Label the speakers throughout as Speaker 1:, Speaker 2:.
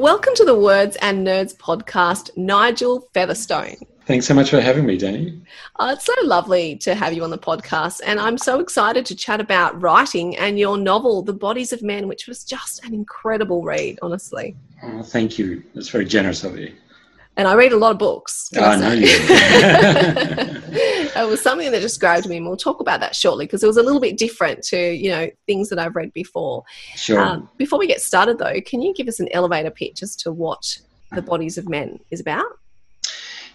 Speaker 1: Welcome to the Words and Nerds podcast, Nigel Featherstone.
Speaker 2: Thanks so much for having me, Danny.
Speaker 1: Uh, it's so lovely to have you on the podcast, and I'm so excited to chat about writing and your novel, The Bodies of Men, which was just an incredible read, honestly.
Speaker 2: Oh, thank you. That's very generous of you.
Speaker 1: And I read a lot of books. can
Speaker 2: I
Speaker 1: I
Speaker 2: know you.
Speaker 1: it was something that just grabbed me, and we'll talk about that shortly because it was a little bit different to you know things that I've read before.
Speaker 2: Sure.
Speaker 1: Um, before we get started, though, can you give us an elevator pitch as to what The Bodies of Men is about?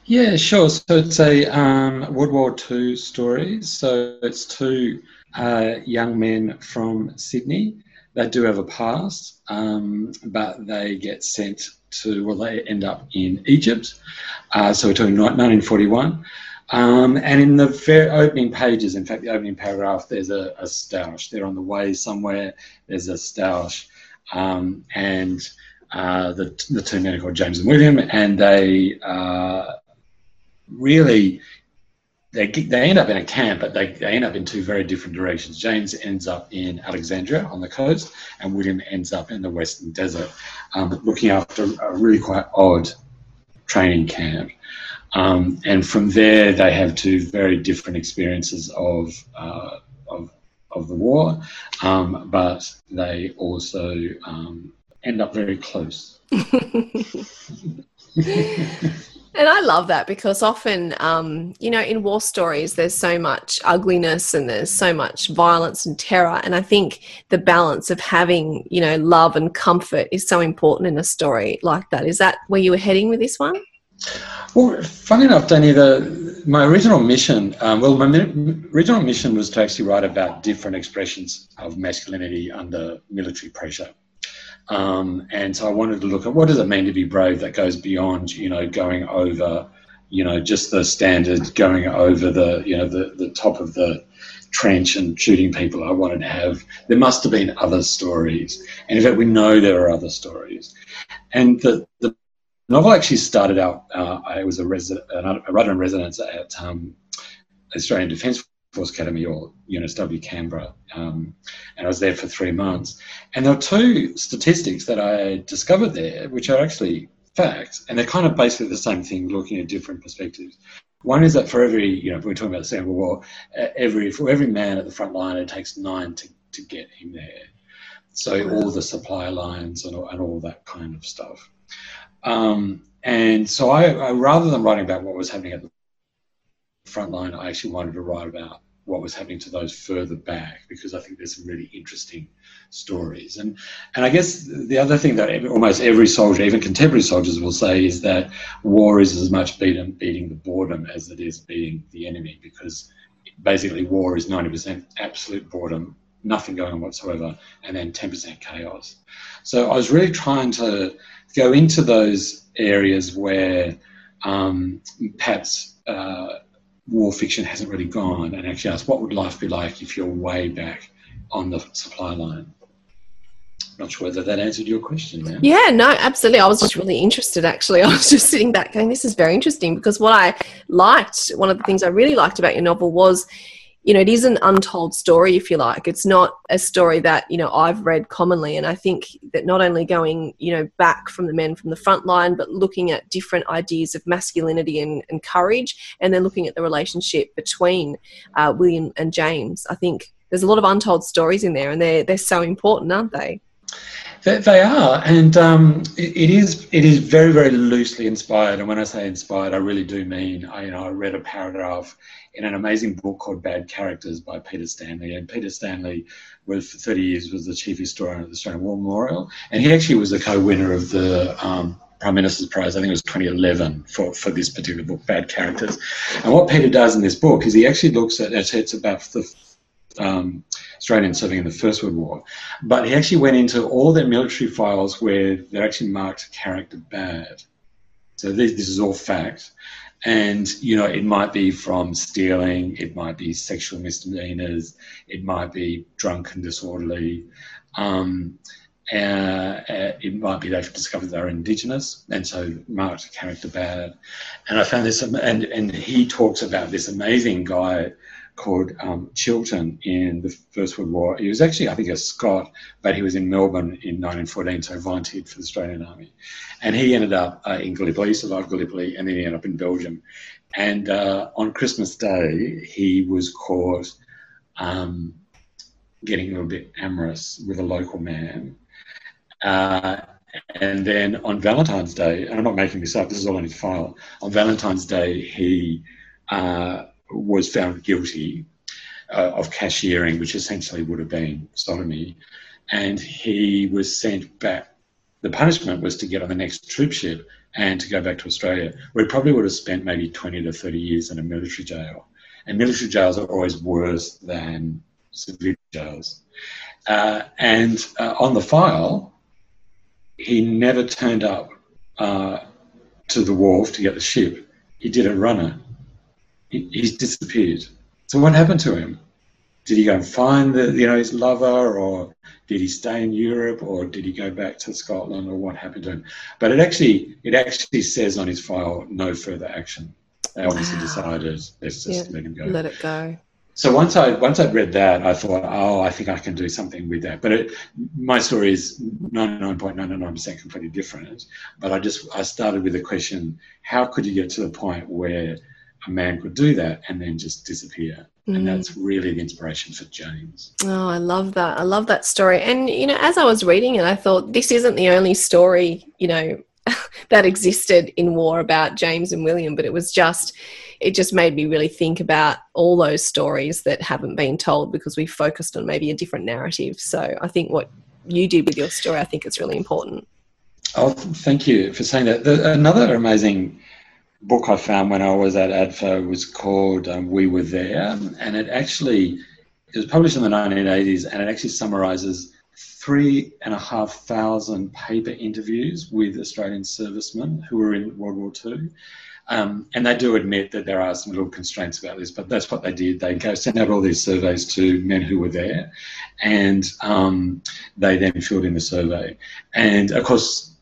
Speaker 2: Yeah, sure. So it's a um, World War II story. So it's two uh, young men from Sydney They do have a past, um, but they get sent to, well, they end up in Egypt. Uh, so we're talking 1941. Um, and in the very opening pages, in fact, the opening paragraph, there's a, a stoush. They're on the way somewhere. There's a stoush. Um, and uh, the, the two men are called James and William, and they uh, really they, they end up in a camp, but they, they end up in two very different directions. James ends up in Alexandria on the coast, and William ends up in the Western Desert, um, looking after a really quite odd training camp. Um, and from there, they have two very different experiences of uh, of, of the war, um, but they also um, end up very close.
Speaker 1: And I love that because often, um, you know, in war stories, there's so much ugliness and there's so much violence and terror. And I think the balance of having, you know, love and comfort is so important in a story like that. Is that where you were heading with this one?
Speaker 2: Well, funny enough, Danny, the, my original mission, um, well, my mi- original mission was to actually write about different expressions of masculinity under military pressure. Um, and so I wanted to look at what does it mean to be brave that goes beyond, you know, going over, you know, just the standard going over the, you know, the, the top of the trench and shooting people. I wanted to have, there must have been other stories. And in fact, we know there are other stories. And the, the novel actually started out, uh, I was a, resident, a writer in residence at um, Australian Defence Force Academy or UNSW Canberra, um, and I was there for three months. And there were two statistics that I discovered there, which are actually facts, and they're kind of basically the same thing, looking at different perspectives. One is that for every, you know, if we're talking about the Second World War, uh, every for every man at the front line, it takes nine to, to get him there. So all the supply lines and all, and all that kind of stuff. Um, and so I, I, rather than writing about what was happening at the front line, I actually wanted to write about what was happening to those further back because I think there's some really interesting stories. And and I guess the other thing that every, almost every soldier, even contemporary soldiers, will say is that war is as much beating, beating the boredom as it is beating the enemy because basically war is 90% absolute boredom nothing going on whatsoever, and then 10% chaos. So I was really trying to go into those areas where um, perhaps uh, war fiction hasn't really gone and actually ask what would life be like if you're way back on the supply line. Not sure whether that answered your question. Now.
Speaker 1: Yeah, no, absolutely. I was just really interested. Actually, I was just sitting back going, "This is very interesting." Because what I liked, one of the things I really liked about your novel was you know, it is an untold story, if you like. It's not a story that, you know, I've read commonly. And I think that not only going, you know, back from the men from the front line, but looking at different ideas of masculinity and, and courage, and then looking at the relationship between uh, William and James, I think there's a lot of untold stories in there, and they're, they're so important, aren't they?
Speaker 2: They, are, and um, it, is it is very very loosely inspired. And when I say inspired, I really do mean I, you know I read a paragraph in an amazing book called Bad Characters by Peter Stanley. And Peter Stanley, for 30 years, was the chief historian of the Australian War Memorial, and he actually was the co-winner of the um, Prime Minister's Prize, I think it was 2011, for, for this particular book, Bad Characters. And what Peter does in this book is he actually looks at, it's about the um, Australians serving in the First World War. But he actually went into all their military files where they're actually marked character bad. So this, this is all fact. And, you know, it might be from stealing, it might be sexual misdemeanors, it might be drunk and disorderly. Um, uh, uh, it might be they've discovered they're indigenous and so marked character bad. And I found this, and, and he talks about this amazing guy called um, Chilton in the First World War. He was actually, I think, a Scot, but he was in Melbourne in 1914, so volunteered for the Australian Army. And he ended up uh, in Gallipoli, he survived Gallipoli, and then he ended up in Belgium. And uh, on Christmas Day, he was caught um, getting a little bit amorous with a local man. Uh, and then on Valentine's Day, and I'm not making this up, this is all in his file. On Valentine's Day, he uh, was found guilty uh, of cashiering, which essentially would have been sodomy, and he was sent back. The punishment was to get on the next troop ship and to go back to Australia, where he probably would have spent maybe 20 to 30 years in a military jail. And military jails are always worse than civilian jails. Uh, and uh, on the file, he never turned up uh, to the wharf to get the ship. He did a runner he, he's disappeared. So what happened to him? Did he go and find the, you know, his lover, or did he stay in Europe, or did he go back to Scotland, or what happened to him? But it actually, it actually says on his file, no further action. They obviously wow. decided let's just yeah, let him go.
Speaker 1: Let it go.
Speaker 2: So once I once I'd read that, I thought, oh, I think I can do something with that. But it, my story is ninety nine point nine nine percent completely different. But I just I started with the question: How could you get to the point where a man could do that and then just disappear. Mm. And that's really the inspiration for James.
Speaker 1: Oh, I love that. I love that story. And, you know, as I was reading it, I thought this isn't the only story, you know, that existed in war about James and William, but it was just, it just made me really think about all those stories that haven't been told because we focused on maybe a different narrative. So I think what you did with your story, I think it's really important.
Speaker 2: Oh, thank you for saying that. The, another amazing book I found when I was at ADFA was called um, We Were There, and it actually it was published in the 1980s, and it actually summarises three and a half thousand paper interviews with Australian servicemen who were in World War II. Um, and they do admit that there are some little constraints about this, but that's what they did. They go send out all these surveys to men who were there, and um, they then filled in the survey. And of course,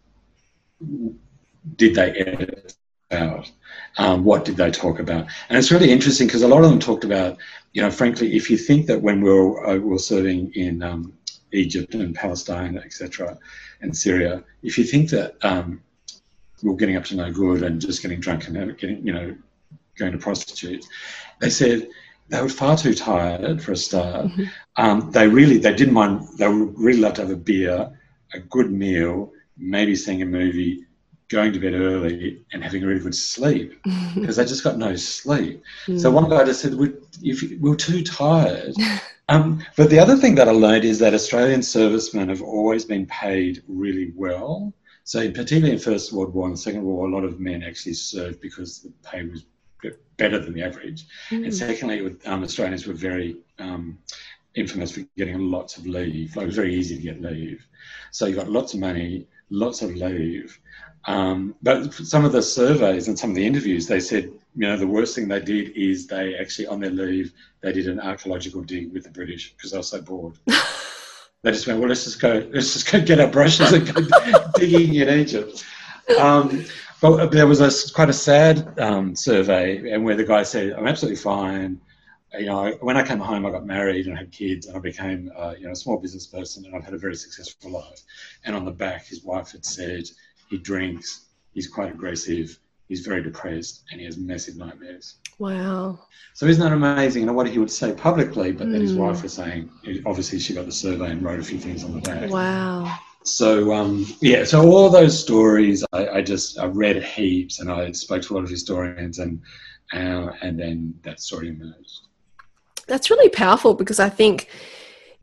Speaker 2: did they edit about? Um, what did they talk about? And it's really interesting because a lot of them talked about, you know, frankly, if you think that when we were, uh, we were serving in um, Egypt and Palestine, etc., and Syria, if you think that um, we're getting up to no good and just getting drunk and getting, you know, going to prostitutes, they said they were far too tired for a start. Mm-hmm. Um, they really, they didn't mind. They would really love to have a beer, a good meal, maybe seeing a movie, going to bed early and having a really good sleep because they just got no sleep. Mm. So one guy just said, we, if we're too tired. um, but the other thing that I learned is that Australian servicemen have always been paid really well. So particularly in First World War and Second World War, a lot of men actually served because the pay was better than the average. Mm. And secondly, um, Australians were very um, infamous for getting lots of leave. Like it was very easy to get leave. So you got lots of money, lots of leave. Um, but some of the surveys and some of the interviews, they said, you know, the worst thing they did is they actually, on their leave, they did an archaeological dig with the British because they were so bored. they just went, well, let's just go, let's just go get our brushes and go digging in Egypt. Um, but there was a quite a sad um, survey, and where the guy said, "I'm absolutely fine." You know, when I came home, I got married and had kids, and I became, uh, you know, a small business person, and I've had a very successful life. And on the back, his wife had said, "He drinks. He's quite aggressive. He's very depressed, and he has massive nightmares."
Speaker 1: Wow.
Speaker 2: So isn't that amazing? Know what he would say publicly, but then his
Speaker 1: Mm.
Speaker 2: wife was saying. Obviously, she got the survey and wrote a few things on the back.
Speaker 1: Wow.
Speaker 2: So um, yeah, so all those stories, I, I just I read heaps, and I spoke to a lot of historians, and uh, and then that story emerged.
Speaker 1: That's really powerful because I think,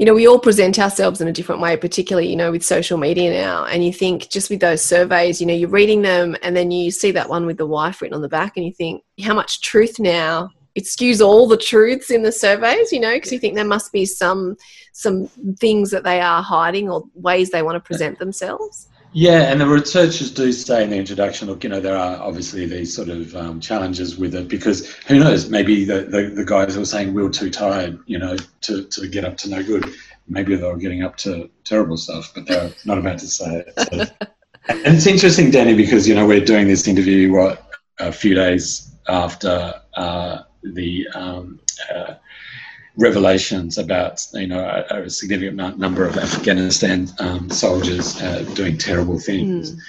Speaker 1: you know, we all present ourselves in a different way, particularly, you know, with social media now. And you think just with those surveys, you know, you're reading them and then you see that one with the wife written on the back and you think, how much truth now? It skews all the truths in the surveys, you know, because you think there must be some some things that they are hiding or ways they want to present themselves.
Speaker 2: Yeah, and the researchers do say in the introduction, look, you know, there are obviously these sort of um, challenges with it because who knows, maybe the, the, the guys who were saying we are too tired, you know, to, to get up to no good, maybe they were getting up to terrible stuff, but they're not about to say it. So. and it's interesting, Danny, because, you know, we're doing this interview, what, a few days after uh, the um, uh, revelations about you know a, a significant number of Afghanistan um, soldiers uh, doing terrible things,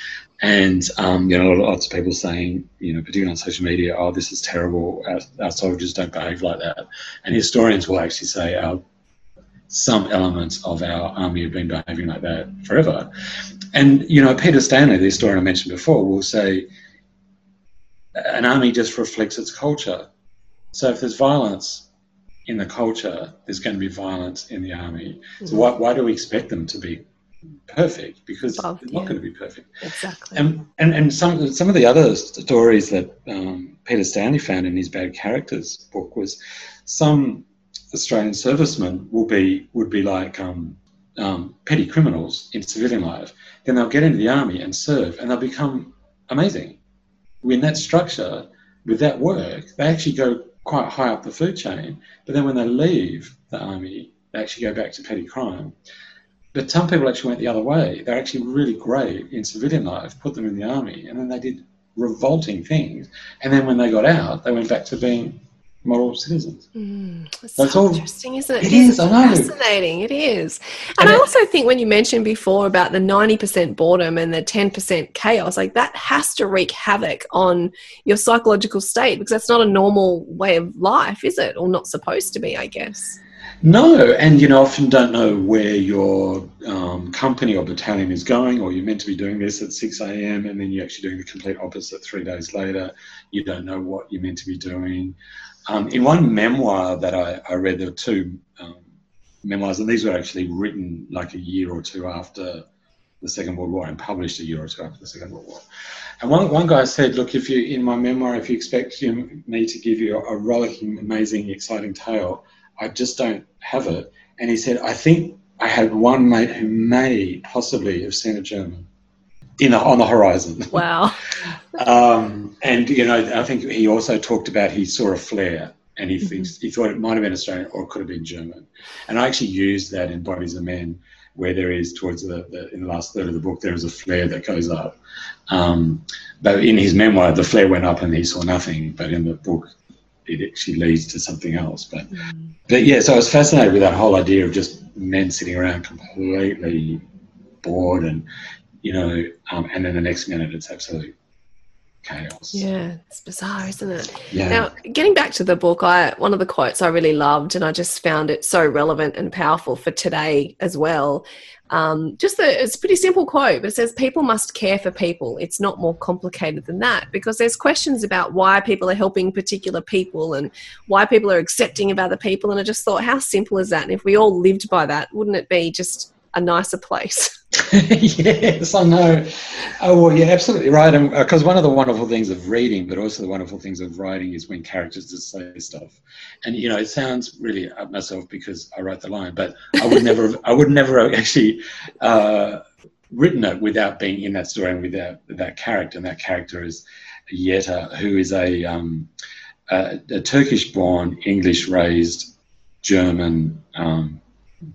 Speaker 2: and um, you know lots of people saying you know particularly on social media, oh this is terrible, our, our soldiers don't behave like that, and historians will actually say our some elements of our army have been behaving like that forever, and you know Peter Stanley, the historian I mentioned before, will say an army just reflects its culture. So if there's violence in the culture, there's going to be violence in the army. So why, why do we expect them to be perfect? Because
Speaker 1: Oh,
Speaker 2: they're not
Speaker 1: yeah.
Speaker 2: going to be perfect.
Speaker 1: Exactly.
Speaker 2: And and, and some some of the other stories that um, Peter Stanley found in his Bad Characters book was some Australian servicemen will be would be like um, um, petty criminals in civilian life. Then they'll get into the army and serve, and they'll become amazing. In that structure, with that work, they actually go quite high up the food chain. But then when they leave the army, they actually go back to petty crime. But some people actually went the other way. They're actually really great in civilian life, put them in the army, and then they did revolting things. And then when they got out, they went back to being model citizens.
Speaker 1: Mm, it's
Speaker 2: That's
Speaker 1: so
Speaker 2: all-
Speaker 1: interesting, isn't it?
Speaker 2: It
Speaker 1: is
Speaker 2: I know.
Speaker 1: fascinating. It is. And,
Speaker 2: And
Speaker 1: I
Speaker 2: it-
Speaker 1: also think when you mentioned before about the 90% boredom and the 10% chaos, like that has to wreak havoc on your psychological state because that's not a normal way of life, is it? Or not supposed to be, I guess.
Speaker 2: No, and you know, often don't know where your um, company or battalion is going, or you're meant to be doing this at 6 a.m. and then you're actually doing the complete opposite three days later. You don't know what you're meant to be doing. Um, in one memoir that I, I read, there were two um, memoirs, and these were actually written like a year or two after the Second World War and published a year or two after the Second World War. And one, one guy said, Look, if you, in my memoir, if you expect you, me to give you a rollicking, amazing, exciting tale, I just don't have it. And he said, I think I had one mate who may possibly have seen a German in the, on the horizon.
Speaker 1: Wow.
Speaker 2: Um, and you know, I think he also talked about he saw a flare and he thinks he thought it might have been Australian or it could have been German. And I actually used that in Bodies of Men, where there is towards the, the in the last third of the book there is a flare that goes up. Um, but in his memoir, the flare went up and he saw nothing. But in the book, it actually leads to something else. But but yeah, so I was fascinated with that whole idea of just men sitting around completely bored and you know, um, and then the next minute it's absolute chaos.
Speaker 1: Yeah, it's bizarre, isn't it?
Speaker 2: Yeah.
Speaker 1: Now, getting back to the book, I one of the quotes I really loved, and I just found it so relevant and powerful for today as well. Um, just the, it's a pretty simple quote, but it says, "People must care for people. It's not more complicated than that." Because there's questions about why people are helping particular people and why people are accepting of other people, and I just thought, how simple is that? And if we all lived by that, wouldn't it be just a nicer place?
Speaker 2: yes, I know. Oh well, yeah, absolutely right. And Because one of the wonderful things of reading, but also the wonderful things of writing, is when characters just say stuff. And you know, it sounds really up myself because I write the line, but I would never, have, I would never have actually uh, written it without being in that story and without that character. And that character is Yetta, who is a, um, a, a Turkish-born, English-raised German. Um,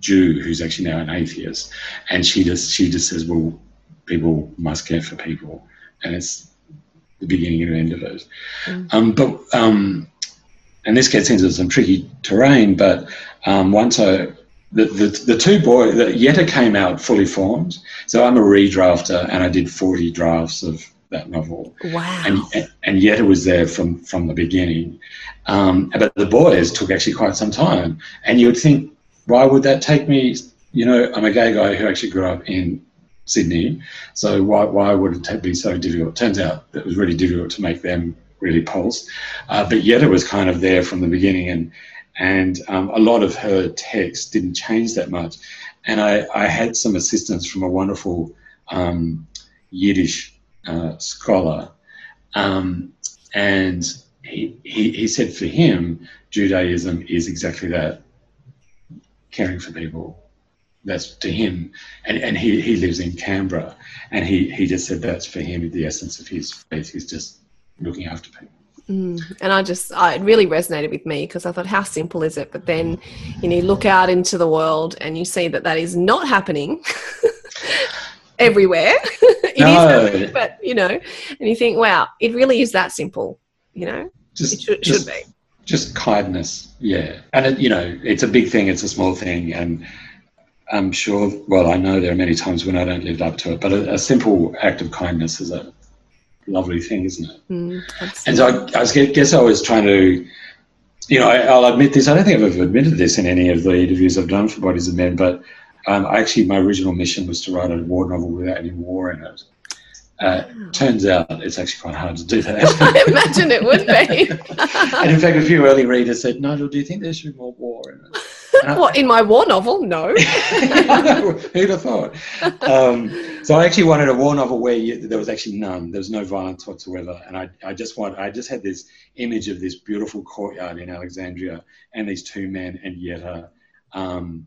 Speaker 2: Jew who's actually now an atheist, and she just she just says, "Well, people must care for people," and it's the beginning and end of it. Mm. Um, but um, and this gets into some tricky terrain. But um, once I the, the, the two boys, the Yetta came out fully formed. So I'm a redrafter, and I did 40 drafts of that novel.
Speaker 1: Wow!
Speaker 2: And and Yetta was there from from the beginning. Um, but the boys took actually quite some time, and you would think why would that take me? You know, I'm a gay guy who actually grew up in Sydney, so why, why would it be so difficult? Turns out it was really difficult to make them really pulse. Uh, but it was kind of there from the beginning, and and um, a lot of her text didn't change that much. And I, I had some assistance from a wonderful um, Yiddish uh, scholar, um, and he, he, he said for him, Judaism is exactly that caring for people. That's to him, and, and he, he lives in Canberra, and he, he just said that's for him the essence of his faith. He's just looking after people.
Speaker 1: Mm. And I just, I, it really resonated with me because I thought, how simple is it? But then, you know, you look out into the world and you see that that is not happening everywhere. it no. is happening, but you know, and you think, wow, it really is that simple. You know,
Speaker 2: just,
Speaker 1: it should,
Speaker 2: just,
Speaker 1: should be
Speaker 2: just kindness yeah. And it, you know it's a big thing it's a small thing and i'm sure well i know there are many times when i don't live up to it but a, a simple act of kindness is a lovely thing isn't it?
Speaker 1: Mm,
Speaker 2: and so I, I, guess i was trying to you know I, will admit this i don't think i've ever admitted this in any of the interviews i've done for bodies of men but um, actually my original mission was to write a war novel without any war in it uh, turns out it's actually quite hard to do that.
Speaker 1: I imagine it would be.
Speaker 2: and in fact, a few early readers said, Nigel, do you think there should be more war in it?
Speaker 1: what, in my war novel? No.
Speaker 2: Who'd have thought? Um, so I actually wanted a war novel where you, there was actually none. There was no violence whatsoever. And I, I just want, I just had this image of this beautiful courtyard in Alexandria and these two men and Yetta um,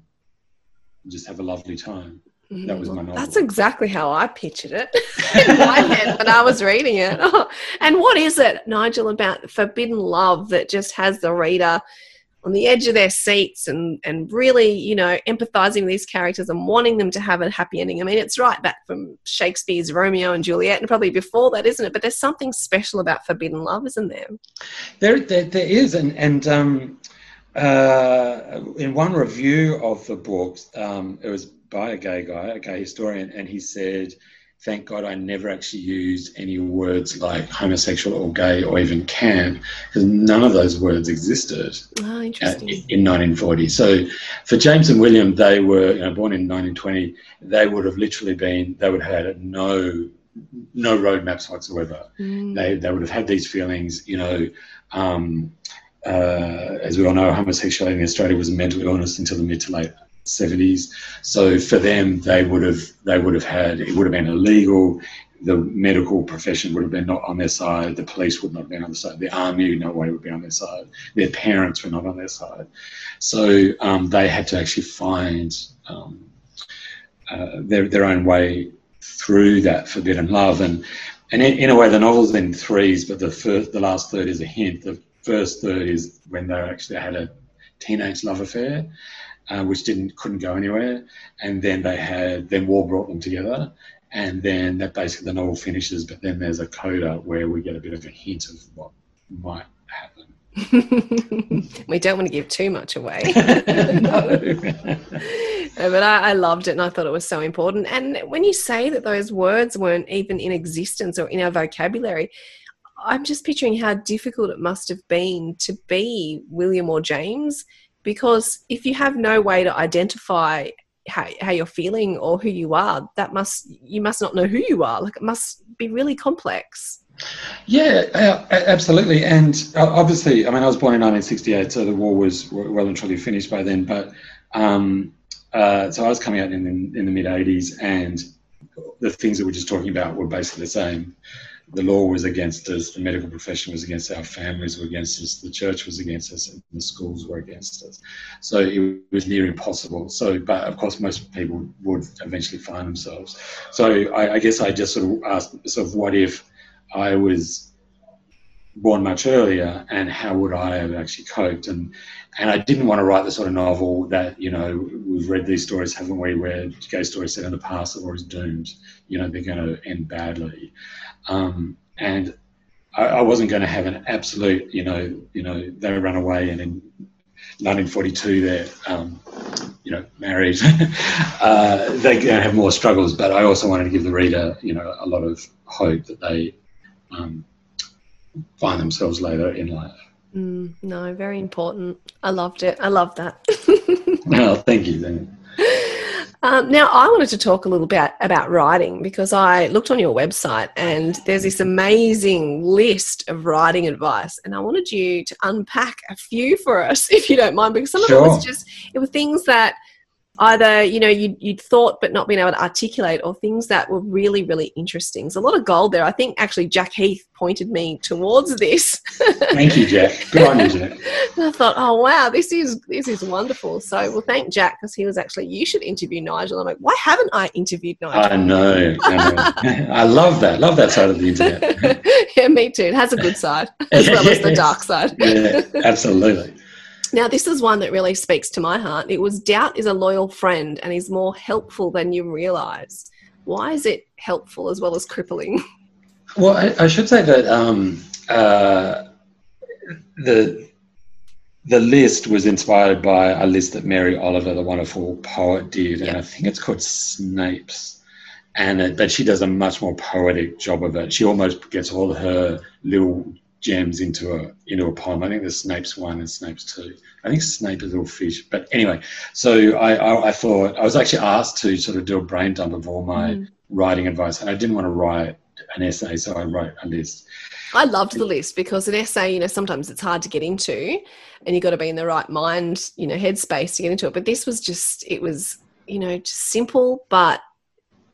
Speaker 2: just have a lovely time. That was my novel.
Speaker 1: That's exactly how I pictured it in my head when I was reading it. Oh. And what is it, Nigel, about forbidden love that just has the reader on the edge of their seats and, and really, you know, empathizing with these characters and wanting them to have a happy ending? I mean, it's right back from Shakespeare's Romeo and Juliet and probably before that, isn't it? But there's something special about forbidden love, isn't there?
Speaker 2: There, there, there is. And, and um, uh, in one review of the book, um, it was by a gay guy, a gay historian, and he said, Thank God I never actually used any words like homosexual or gay or even camp, because none of those words existed
Speaker 1: oh,
Speaker 2: in 1940. So for James and William, they were you know, born in 1920, they would have literally been, they would have had no no roadmaps whatsoever.
Speaker 1: Mm.
Speaker 2: They, they would have had these feelings, you know, um, as we all know, homosexuality in Australia was a mental illness until the mid to late 70s. So for them, they would have they would have had it would have been illegal. The medical profession would have been not on their side. The police would not have been on their side. The army, no way, would be on their side. Their parents were not on their side. So um, they had to actually find um, uh, their their own way through that forbidden love. And and in, in a way, the novel's in threes, but the first, the last third is a hint. The first third is when they actually had a teenage love affair, uh, which didn't couldn't go anywhere. And then they had then war brought them together, and then that basically the novel finishes. But then there's a coda where we get a bit of a hint of what might happen.
Speaker 1: we don't want to give too much away.
Speaker 2: no.
Speaker 1: but I, I, loved it and I thought it was so important. And when you say that those words weren't even in existence or in our vocabulary, I'm just picturing how difficult it must have been to be William or James because if you have no way to identify how, how you're feeling or who you are that must you must not know who you are. Like it must be really complex.
Speaker 2: Yeah absolutely. And uh, obviously i mean i was born in 1968 so the war was well and truly finished by then. But um, uh, so I was coming out in, in, in the mid 80s, and the things that we're just talking about were basically the same. The law was against us, the medical profession was against our families were against us, the church was against us, and the schools were against us. So it was near impossible. So, but of course, most people would eventually find themselves. So I, I guess I just sort of asked myself, what if I was born much earlier and how would I have actually coped and and I didn't want to write the sort of novel that you know we've read these stories haven't we where gay stories set in the past are always doomed. You know they're going to end badly. Um, and I, I, wasn't going to have an absolute you know you know they run away and in 1942 they're um, you know married. Uh, they're going to have more struggles but I also wanted to give the reader you know a lot of hope that they um, find themselves later in life.
Speaker 1: Mm, no, very important. I loved it. I love that.
Speaker 2: well, thank you. Then.
Speaker 1: Um, now, I wanted to talk a little bit about writing because I looked on your website and there's this amazing list of writing advice, and I wanted you to unpack a few for us, if you don't mind, because some sure. of it was just it were things that either you know you'd, you'd thought but not being able to articulate or things that were really really interesting. There's a lot of gold there. I think actually jack heath pointed me towards this.
Speaker 2: Thank you jack. Good on you jack.
Speaker 1: And i thought oh wow this is this is wonderful. So well thank jack because he was actually you should interview nigel. I'm like why haven't i interviewed nigel?
Speaker 2: I know i, know. I love that love that side of the internet.
Speaker 1: Yeah me too. It has a good side. As well as the dark side.
Speaker 2: Yeah absolutely
Speaker 1: now, this is one that really speaks to my heart. It was doubt is a loyal friend and is more helpful than you realize. Why is it helpful as well as crippling?
Speaker 2: Well, I, I should say that um, uh, the the list was inspired by a list that Mary Oliver, the wonderful poet, did, and I think it's called Snapes. And it, but she does a much more poetic job of it. She almost gets all her little gems into a into a poem. I think there's Snape's one and Snape's two. I think Snape is a little fish. But anyway, so I, I, I, thought I was actually asked to sort of do a brain dump of all my mm. writing advice, and I didn't want to write an essay, so I wrote a list.
Speaker 1: I loved the list because an essay, you know, sometimes it's hard to get into, and you've got to be in the right mind, you know, headspace to get into it. But this was just, it was, you know, just simple, but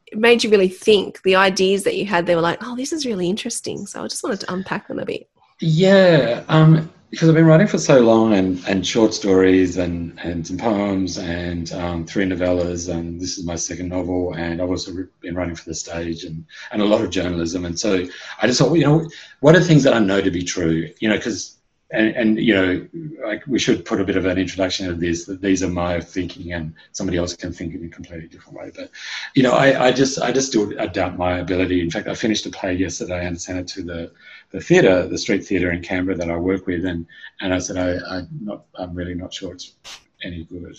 Speaker 1: it made you really think. The ideas that you had, they were like, oh, this is really interesting. So I just wanted to unpack them a bit.
Speaker 2: Yeah, um, because I've been writing for so long and, and short stories and, and some poems and um, three novellas and this is my second novel and I've also been writing for the stage and, and a lot of journalism and so I just thought you know what are things that I know to be true? You know because and, and you know like we should put a bit of an introduction of this that these are my thinking and somebody else can think in a completely different way but you know I, I just I just still doubt my ability in fact I finished a play yesterday and sent it to the the theatre, the street theatre in Canberra that I work with, and and I said I, am not, I'm really not sure it's any good.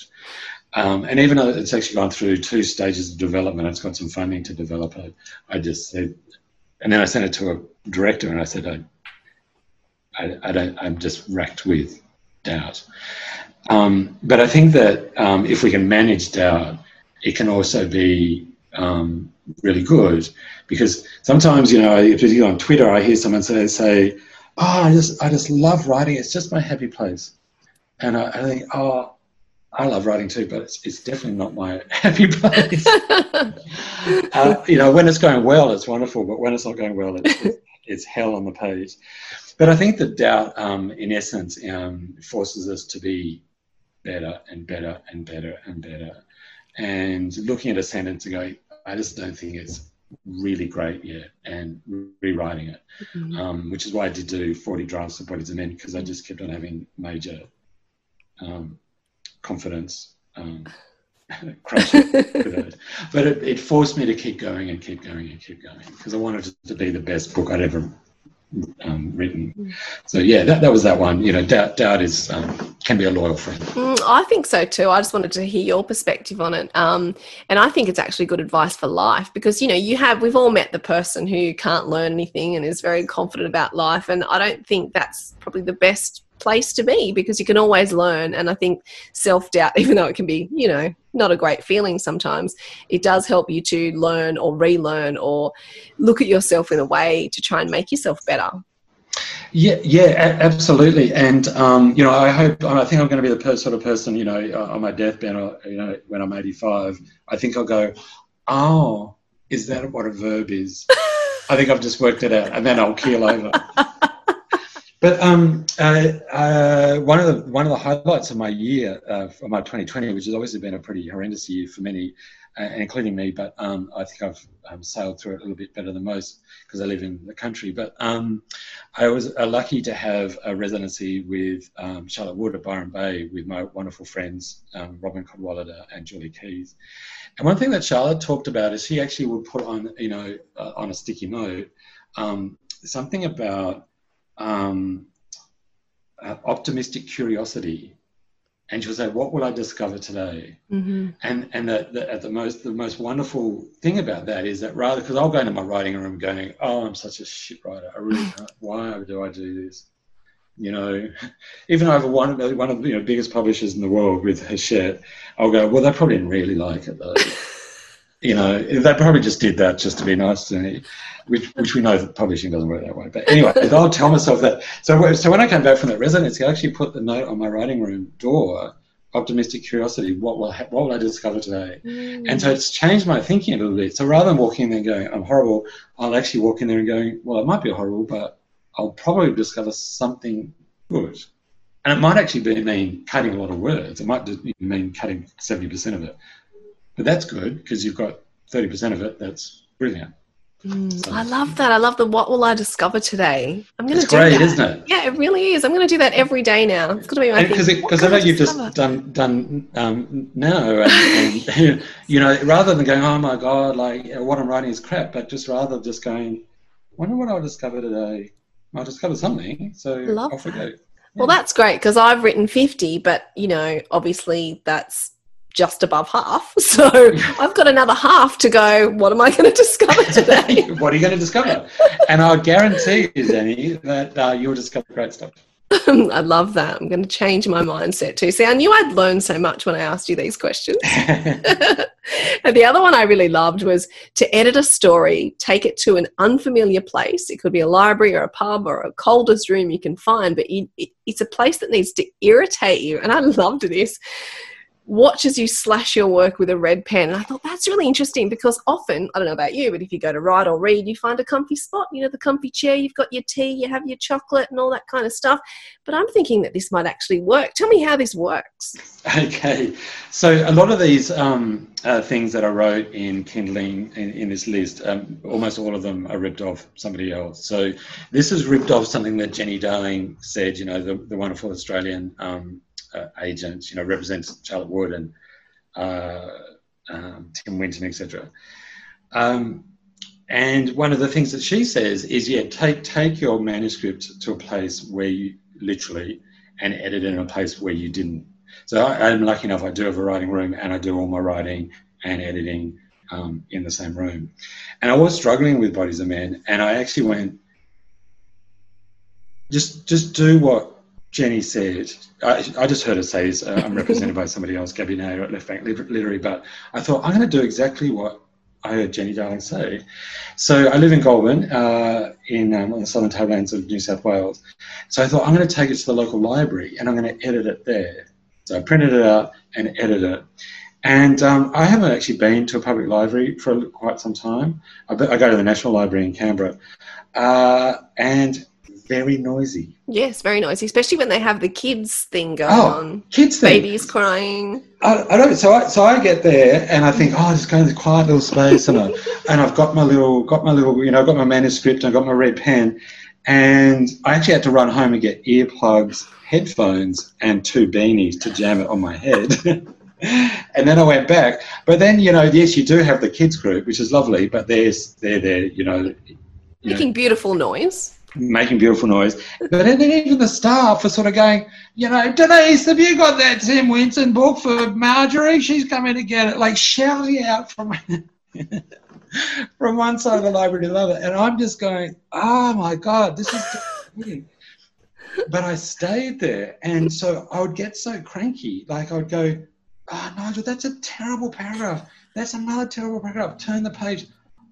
Speaker 2: Um, and even though it's actually gone through two stages of development, it's got some funding to develop it. I just said, and then I sent it to a director, and I said I, I, I don't, I'm just racked with doubt. Um, but I think that um, if we can manage doubt, it can also be um, really good because sometimes you know if you on Twitter I hear someone say say oh I just I just love writing. It's just my happy place. And I, I think oh I love writing too but it's, it's definitely not my happy place. Uh, you know when it's going well it's wonderful but when it's not going well it's, it's hell on the page but I think that doubt um, in essence um, forces us to be better and better and better and better and looking at a sentence and going I just don't think it's really great yet and rewriting it, mm-hmm. um, which is why I did do 40 drafts of Bodies of Men because I just kept on having major um, confidence um, crush it. But it, it, forced me to keep going and keep going and keep going because I wanted it to be the best book I'd ever um, written. So yeah, that, that was that one. You know, doubt doubt is um, can be a loyal friend.
Speaker 1: Mm, I think so too. I just wanted to hear your perspective on it, um, and I think it's actually good advice for life because you know you have we've all met the person who can't learn anything and is very confident about life, and I don't think that's probably the best place to be because you can always learn. And I think self doubt, even though it can be, you know, not a great feeling sometimes, it does help you to learn or relearn or look at yourself in a way to try and make yourself better.
Speaker 2: Yeah, yeah, absolutely. And um, you know, I hope I think I'm going to be the per- sort of person, you know, uh, on my deathbed, you know, when I'm 85, I think I'll go, oh, is that what a verb is? I think I've just worked it out, and then I'll keel over. But um, uh, uh, one of the one of the highlights of my year, uh, of my 2020, which has obviously been a pretty horrendous year for many, uh, including me, but um, I think I've um, sailed through it a little bit better than most because I live in the country. But um, I was uh, lucky to have a residency with um, Charlotte Wood at Byron Bay with my wonderful friends um, Robyn Cadwallader and Julie Keys. And one thing that Charlotte talked about is she actually would put on, you know, uh, on a sticky note, something about um, uh, optimistic curiosity. And she'll say, "What will I discover today?"
Speaker 1: Mm-hmm.
Speaker 2: And and the, the, the most the most wonderful thing about that is that rather because I'll go into my writing room going, "Oh, I'm such a shit writer. I really can't. Why do I do this?" You know, even over one of one of the you know, biggest publishers in the world with Hachette, I'll go, "Well, they probably didn't really like it though." You know, they probably just did that just to be nice to me, which, which we know that publishing doesn't work that way. But anyway, I'll tell myself that. So, so when I came back from that residency, I actually put the note on my writing room door, optimistic curiosity, what will, ha- what will I discover today? Mm. And so it's changed my thinking a little bit. So rather than walking in there and going, I'm horrible, I'll actually walk in there and going, well, it might be horrible, but I'll probably discover something good. And it might actually be, mean cutting a lot of words. It might just mean cutting 70% of it. But that's good because you've got 30% of it that's brilliant.
Speaker 1: Mm, I love that. I love the what will I discover today? I'm going to
Speaker 2: It's
Speaker 1: do
Speaker 2: great,
Speaker 1: that.
Speaker 2: isn't it?
Speaker 1: Yeah, it really is. I'm going to do that every day now. It's going to be my
Speaker 2: Because because I know you've
Speaker 1: discover?
Speaker 2: just done done um, now, and, and you know, rather than going, oh my god, like what I'm writing is crap, but just rather just going, wonder what I'll discover today. I'll discover something, so
Speaker 1: Love
Speaker 2: off we go.
Speaker 1: Well, that's great because I've written 50, but you know, obviously that's just above half. So I've got another half to go. What am I going to discover today?
Speaker 2: what are you going to discover? and I guarantee you, Danny, that uh, you'll discover great stuff.
Speaker 1: I love that. I'm going to change my mindset too. See, I knew I'd learn so much when I asked you these questions. and the other one I really loved was to edit a story, take it to an unfamiliar place. It could be a library or a pub or a coldest room you can find, but you, it, it's a place that needs to irritate you. And I loved this. Watch as you slash your work with a red pen. And I thought that's really interesting because often, I don't know about you, but if you go to write or read, you find a comfy spot, you know, the comfy chair, you've got your tea, you have your chocolate and all that kind of stuff. But I'm thinking that this might actually work. Tell me how this works.
Speaker 2: Okay, so a lot of these um, uh, things that I wrote in Kindling in, in this list, um, almost all of them are ripped off somebody else. So this is ripped off something that Jenny Darling said, you know, the, the wonderful Australian um, uh, agent, you know, represents Charlotte Wood and uh, um, Tim Winton, etc. Um, and one of the things that she says is, yeah, take take your manuscript to a place where you literally and edit it in a place where you didn't. So I, I'm lucky enough; I do have a writing room, and I do all my writing and editing um, in the same room. And I was struggling with Bodies of Men, and I actually went, just just do what Jenny said. I, I just heard her say this. Uh, I'm represented by somebody else, Gaby Naher at Left Bank Literary, but I thought I'm going to do exactly what I heard Jenny Darling say. So I live in Goulburn, uh, in um, on the southern tablelands of New South Wales. So I thought I'm going to take it to the local library and I'm going to edit it there. So I printed it out and edited it. And um, I haven't actually been to a public library for quite some time. I, I go to the National Library in Canberra, uh, and very noisy.
Speaker 1: Yes, very noisy, especially when they have the kids thing going
Speaker 2: Oh,
Speaker 1: on.
Speaker 2: kids thing.
Speaker 1: Babies crying.
Speaker 2: I, I don't. So I so I get there and I think, oh, just go in this quiet little space, and I and I've got my little got my little you know I've got my manuscript and I've got my red pen, and I actually had to run home and get earplugs, headphones, and two beanies to jam it on my head. and then I went back, but then you know, yes, you do have the kids group, which is lovely, but there's they're there, you know, you know,
Speaker 1: Making beautiful noise.
Speaker 2: Making beautiful noise. But then even the staff are sort of going, you know, Denise, have you got that Tim Winton book for Marjorie? She's coming to get it, like shouting out from from one side of the library to the other. And I'm just going, oh my God, this is. But I stayed there. And so I would get so cranky. Like I would go, oh, Nigel, that's a terrible paragraph. That's another terrible paragraph. Turn the page.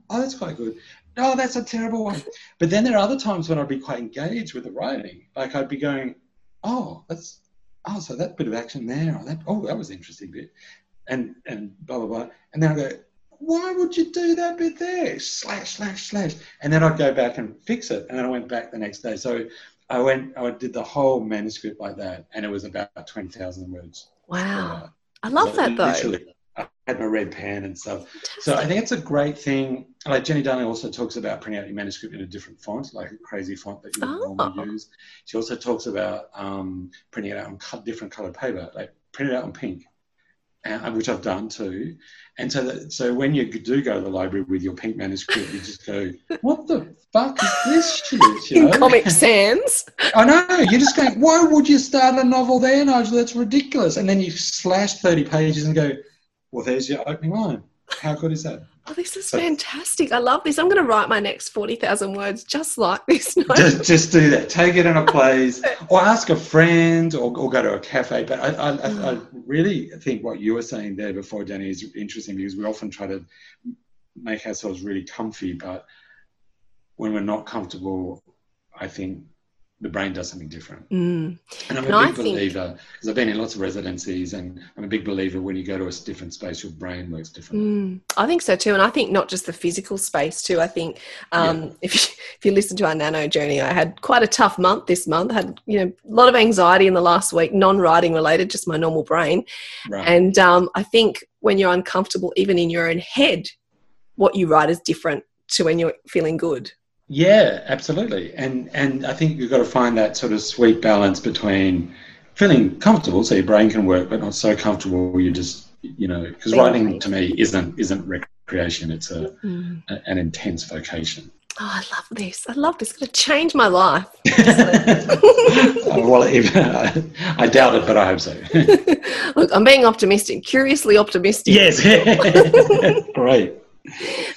Speaker 2: oh, that's quite good. No, that's a terrible one. But then there are other times when I'd be quite engaged with the writing. Like I'd be going, oh, that's oh, so that bit of action there, or that oh, that was an interesting bit, and and blah blah blah. And then I go, why would you do that bit there? Slash slash slash. And then I'd go back and fix it, and then I went back the next day. So I went, I did the whole manuscript like that, and it was about twenty thousand words.
Speaker 1: Wow, I love
Speaker 2: So
Speaker 1: that though.
Speaker 2: I had my red pen and stuff. So I think it's a great thing. Like Jenny Darling also talks about printing out your manuscript in a different font, like a crazy font that you would
Speaker 1: Oh.
Speaker 2: normally use. She also talks about um, printing it out on cut, different coloured paper, like print it out on pink, uh, which I've done too. And so, that, so when you do go to the library with your pink manuscript, you just go, "What the fuck is this shit?" You
Speaker 1: In? Comic Sans.
Speaker 2: I know. You're just going, why would you start a novel there, Nigel? That's ridiculous. And then you slash 30 pages and go, well, there's your opening line. How good is that?
Speaker 1: Oh, this is
Speaker 2: So-
Speaker 1: fantastic. I love this. I'm going to write my next 40,000 words just like this. No?
Speaker 2: Just, just do that. Take it in a place, or ask a friend, or, or go to a cafe. But I, I, I, I mm. really think what you were saying there before, Danny, is interesting because we often try to make ourselves really comfy, but when we're not comfortable, I think the brain does something different.
Speaker 1: Mm.
Speaker 2: And I'm a
Speaker 1: I
Speaker 2: big
Speaker 1: think-
Speaker 2: believer because I've been in lots of residencies, and I'm a big believer when you go to a different space, your brain works differently.
Speaker 1: Mm, I think so too, and I think not just the physical space too. I think um, if you, if you listen to our nano journey, I had quite a tough month this month. I had you know a lot of anxiety in the last week, non-writing related, just my normal brain.
Speaker 2: Right.
Speaker 1: And um, I think when you're uncomfortable, even in your own head, what you write is different to when you're feeling good.
Speaker 2: Yeah, absolutely. And and I think you've got to find that sort of sweet balance between feeling comfortable, so your brain can work, but not so comfortable you just you know because writing to me isn't isn't recreation; it's a,
Speaker 1: Mm.
Speaker 2: a an intense vocation.
Speaker 1: Oh, I love this. I love this. It's going to change my life.
Speaker 2: Uh, well, even, I doubt it, but I hope so.
Speaker 1: Look, I'm being optimistic, curiously optimistic.
Speaker 2: yes, great.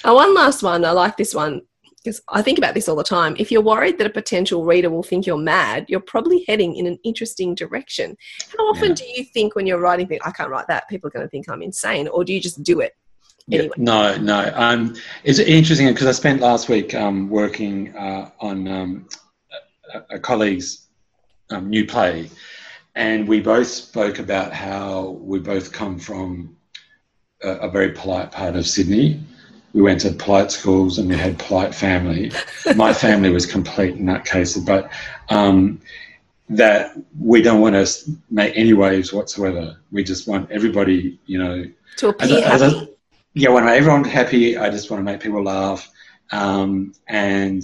Speaker 1: Uh, one last one. I like this one because I think about this all the time. If you're worried that a potential reader will think you're mad, you're probably heading in an interesting direction. How often
Speaker 2: Yeah.
Speaker 1: do you think when you're writing, think, I can't write that, people are going to think I'm insane? Or do you just do it?
Speaker 2: Yeah,
Speaker 1: Anyway.
Speaker 2: no, no. Um, it's interesting because I spent last week um, working uh, on um, a, a colleague's um, new play, and we both spoke about how we both come from a, a very polite part of Sydney. We went to polite schools and we had polite family. My family was complete nutcases, but um, that we don't want to make any waves whatsoever. We just want everybody, you know,
Speaker 1: To
Speaker 2: as
Speaker 1: appear
Speaker 2: as
Speaker 1: happy?
Speaker 2: yeah, when everyone's happy, I just want to make people laugh. Um, and,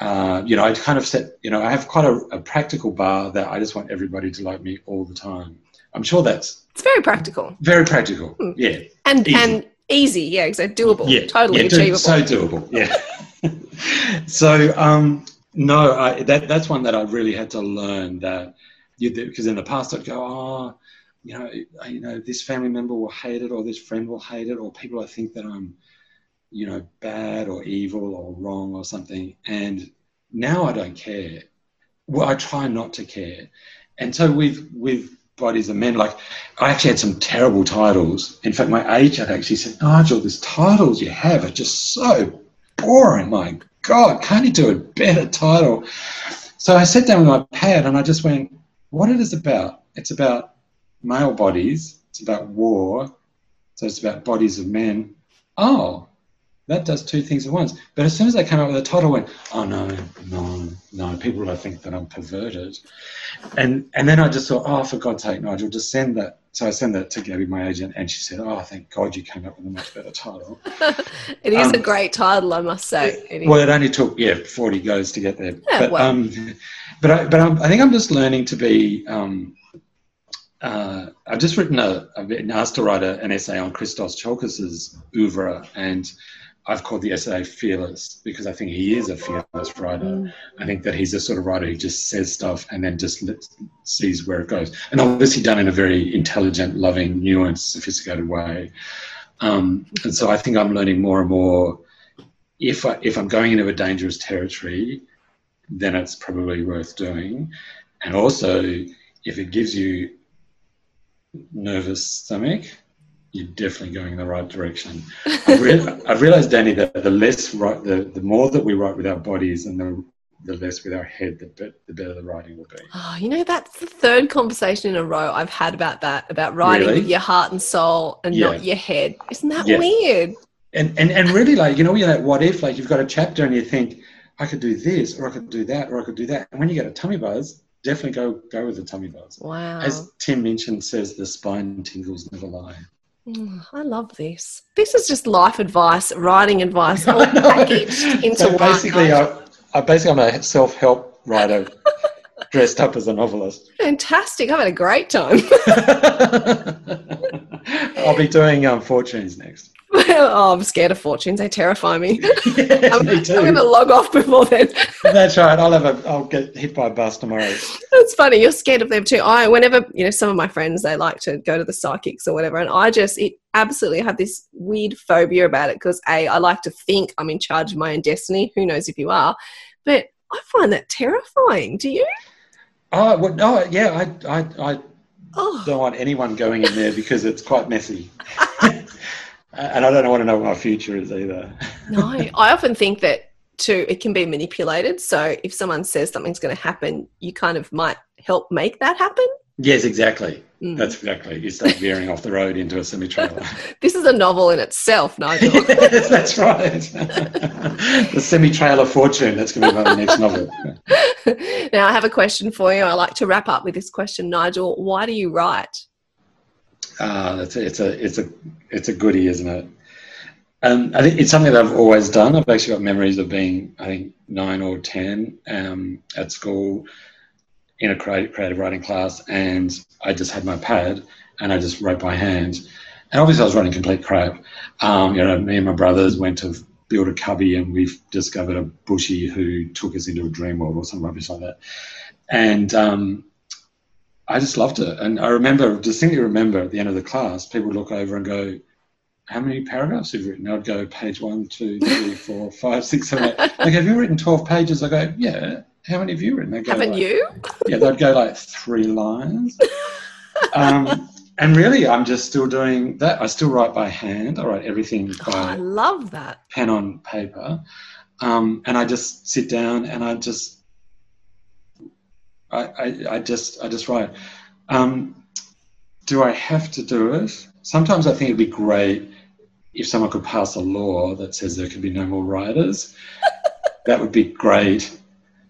Speaker 2: uh, you know, I kind of set, you know, I have quite a, a practical bar that I just want everybody to like me all the time. I'm sure that's
Speaker 1: It's very practical
Speaker 2: very practical.
Speaker 1: Hmm.
Speaker 2: Yeah.
Speaker 1: and
Speaker 2: Easy.
Speaker 1: and easy. Yeah, exactly. Doable.
Speaker 2: Yeah.
Speaker 1: Totally
Speaker 2: yeah,
Speaker 1: achievable.
Speaker 2: So doable. Yeah. so, um, no, I, that, that's one that I really had to learn that you, because in the past I'd go, oh, you know, you know, this family member will hate it, or this friend will hate it, or people I think that I'm, you know, bad or evil or wrong or something. And now I don't care. Well, I try not to care. And so with with bodies of men, like I actually had some terrible titles. In fact, my agent actually said, Nigel, these titles you have are just so boring. My God, can't you do a better title? So I sat down with my pad and I just went, what it is about? It's about male bodies. It's about war. So it's about bodies of men. Oh, that does two things at once. But as soon as I came up with the title, I went, oh no, no, no, people will think that I'm perverted. And and then I just thought, oh, for God's sake, Nigel, just send that. So I sent that to Gaby, my agent, and she said, oh, thank God you came up with a much better title.
Speaker 1: it is a
Speaker 2: Um,
Speaker 1: great title, I must say.
Speaker 2: Well, it only took yeah forty goes to get there.
Speaker 1: Yeah,
Speaker 2: but
Speaker 1: well.
Speaker 2: um, but I but I'm, I think I'm just learning to be. Um, uh, I've just written a. I've been asked to write a, an essay on Christos Tsiolkas's oeuvre, and I've called the essay "Fearless" because I think he is a fearless writer.
Speaker 1: Mm.
Speaker 2: I think that he's the sort of writer who just says stuff and then just let, sees where it goes, and obviously done in a very intelligent, loving, nuanced, sophisticated way. Um, and so I think I'm learning more and more. If I, if I'm going into a dangerous territory, then it's probably worth doing. And also, if it gives you nervous stomach, you're definitely going in the right direction. I've, re- I've realized, Danny, that the less right, the, the more that we write with our bodies and the, the less with our head, the, be- the better the writing will be.
Speaker 1: Oh, you know, that's the third conversation in a row I've had about that, about writing
Speaker 2: Really?
Speaker 1: with your heart and soul and
Speaker 2: Yeah.
Speaker 1: not your head. Isn't that
Speaker 2: Yeah.
Speaker 1: weird?
Speaker 2: And, and, and really, like, you know, you know, what if, like, you've got a chapter and you think, I could do this, or I could do that, or I could do that. And when you get a tummy buzz, definitely go go with the tummy buzz.
Speaker 1: Wow.
Speaker 2: As Tim mentioned, says the spine tingles never lie.
Speaker 1: I love this. This is just life advice, writing advice, all packaged into
Speaker 2: so
Speaker 1: one.
Speaker 2: basically, I, I basically I'm a self-help writer dressed up as a novelist.
Speaker 1: Fantastic. I've had a great time.
Speaker 2: I'll be doing um, fortunes next.
Speaker 1: oh, I'm scared of fortunes. They terrify me.
Speaker 2: Yes,
Speaker 1: I'm,
Speaker 2: me
Speaker 1: I'm going to log off before then.
Speaker 2: That's right. I'll have a. I'll get hit by a bus tomorrow.
Speaker 1: It's funny. You're scared of them too. I, whenever you know, some of my friends they like to go to the psychics or whatever, and I just it absolutely have this weird phobia about it because a I like to think I'm in charge of my own destiny. Who knows if you are, but I find that terrifying. Do you?
Speaker 2: Oh, well, no, yeah. I, I, I
Speaker 1: Oh,
Speaker 2: don't want anyone going in there because it's quite messy. And I don't want to know what my future is either.
Speaker 1: no. I often think that too. It can be manipulated. So if someone says something's going to happen, you kind of might help make that happen.
Speaker 2: Yes, exactly.
Speaker 1: Mm.
Speaker 2: That's exactly. You start veering off the road into a semi trailer.
Speaker 1: This is a novel in itself, Nigel.
Speaker 2: yes, that's right. the semi trailer fortune. That's going to be my next novel.
Speaker 1: now, I have a question for you. I like to wrap up with this question, Nigel. Why do you write?
Speaker 2: Ah, that's a, it's a it's a it's a goodie, isn't it? Um, I think it's something that I've always done. I've actually got memories of being, I think, nine or ten um, at school in a creative, writing class, and I just had my pad and I just wrote by hand. And obviously, I was writing complete crap. Um, you know, me and my brothers went to build a cubby, and we've discovered a bushy who took us into a dream world or some rubbish like that. And um, I just loved it. And I remember, distinctly remember at the end of the class, people would look over and go, How many paragraphs have you written? I'd go, Page one, two, three, four, five, six, seven, eight. Like, have you written 12 pages? I go, Yeah. How many have you written? They go,
Speaker 1: Haven't
Speaker 2: like,
Speaker 1: you?
Speaker 2: Yeah, they'd go like three lines. Um, and really, I'm just still doing that. I still write by hand. I write everything
Speaker 1: Oh, I love that.
Speaker 2: pen on paper. Um, and I just sit down and I just, I, I, I just, I just write. Um, do I have to do it? Sometimes I think it'd be great if someone could pass a law that says there could be no more writers. that would be great.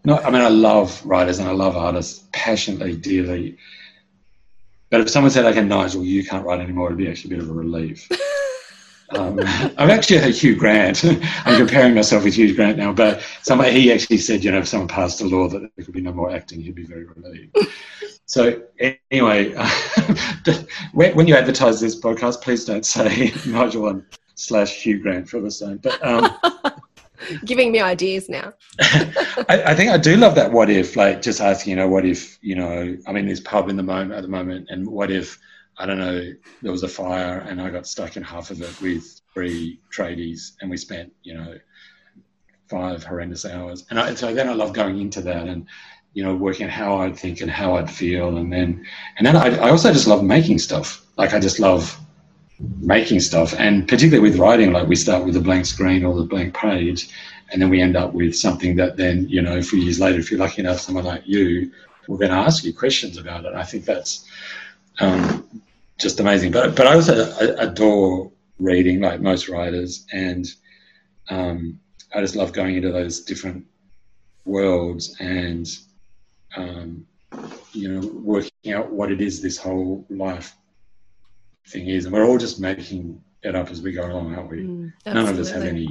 Speaker 2: No, I mean, I love writers and I love artists passionately, dearly. But if someone said, okay, Nigel, you can't write anymore, it'd be actually a bit of a relief. Um, I'm actually heard Hugh Grant. I'm comparing myself with Hugh Grant now, but somebody, he actually said, you know, if someone passed a law that there could be no more acting, he'd be very relieved. so anyway, when, you advertise this podcast, please don't say Nigel and slash Hugh Grant for the same. But um,
Speaker 1: Giving me ideas now.
Speaker 2: I, I think I do love that. What if, like, just asking, you know, what if, you know, I'm in this pub in the moment at the moment, and what if, I don't know, there was a fire and I got stuck in half of it with three tradies, and we spent, you know, five horrendous hours. And I, so then I love going into that and, you know, working out how I'd think and how I'd feel, and then, and then I, I also just love making stuff. Like, I just love making stuff and particularly with writing like we start with a blank screen or the blank page and then we end up with something that then you know a few years later if you're lucky enough someone like you will then ask you questions about it i think that's um, just amazing. But but i also adore reading like most writers and um, i just love going into those different worlds and um, you know working out what it is this whole life thing is, and we're all just making it up as we go along, aren't we?
Speaker 1: Mm,
Speaker 2: None of us have any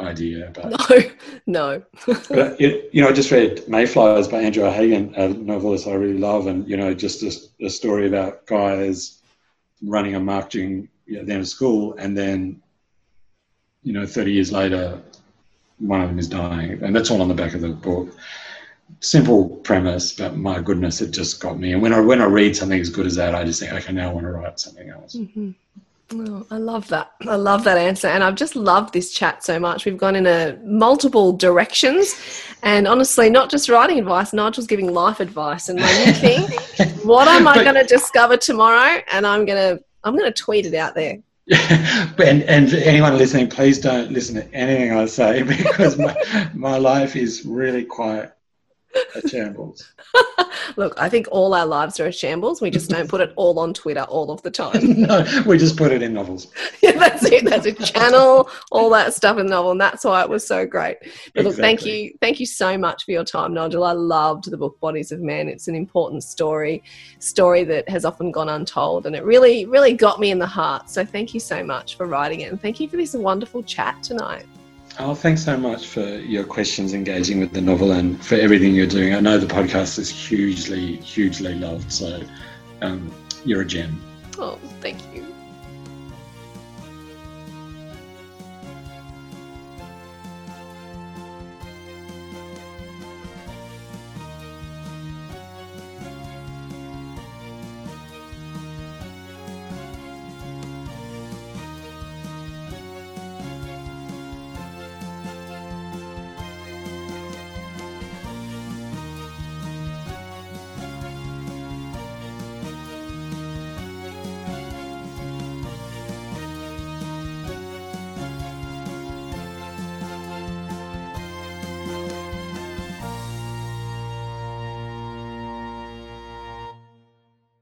Speaker 2: idea. But,
Speaker 1: No, no.
Speaker 2: but it, you know, I just read Mayflies by Andrew O'Hagan, a novelist I really love, and you know, just a, a story about guys running a marketing you know, of school, and then you know, 30 years later, one of them is dying, and that's all on the back of the book. Simple premise, but my goodness, it just got me. And when I when I read something as good as that, I just think, okay, now I want to write something else.
Speaker 1: Mhm. Oh, I love that. I love that answer. And I've just loved this chat so much. We've gone in a multiple directions. And honestly, not just writing advice, Nigel's giving life advice. And my new thing, what am I going to discover tomorrow? And I'm going to I'm going to tweet it out there.
Speaker 2: and, and anyone listening, please don't listen to anything I say because my, my life is really quite a shambles.
Speaker 1: Look, I think all our lives are a shambles. We just don't put it all on Twitter all of the time.
Speaker 2: no, we just put it in novels.
Speaker 1: yeah, that's it. That's a channel, all that stuff in the novel, and that's why it was so great. But look, thank you, thank you so much for your time, Nigel. I loved the book Bodies of Men. It's an important story, story that has often gone untold, and it really, really got me in the heart. So thank you so much for writing it, and thank you for this wonderful chat tonight.
Speaker 2: Oh, thanks so much for your questions, engaging with the novel, and for everything you're doing. I know the podcast is hugely, hugely loved, so um, you're a gem.
Speaker 1: Oh, thank you.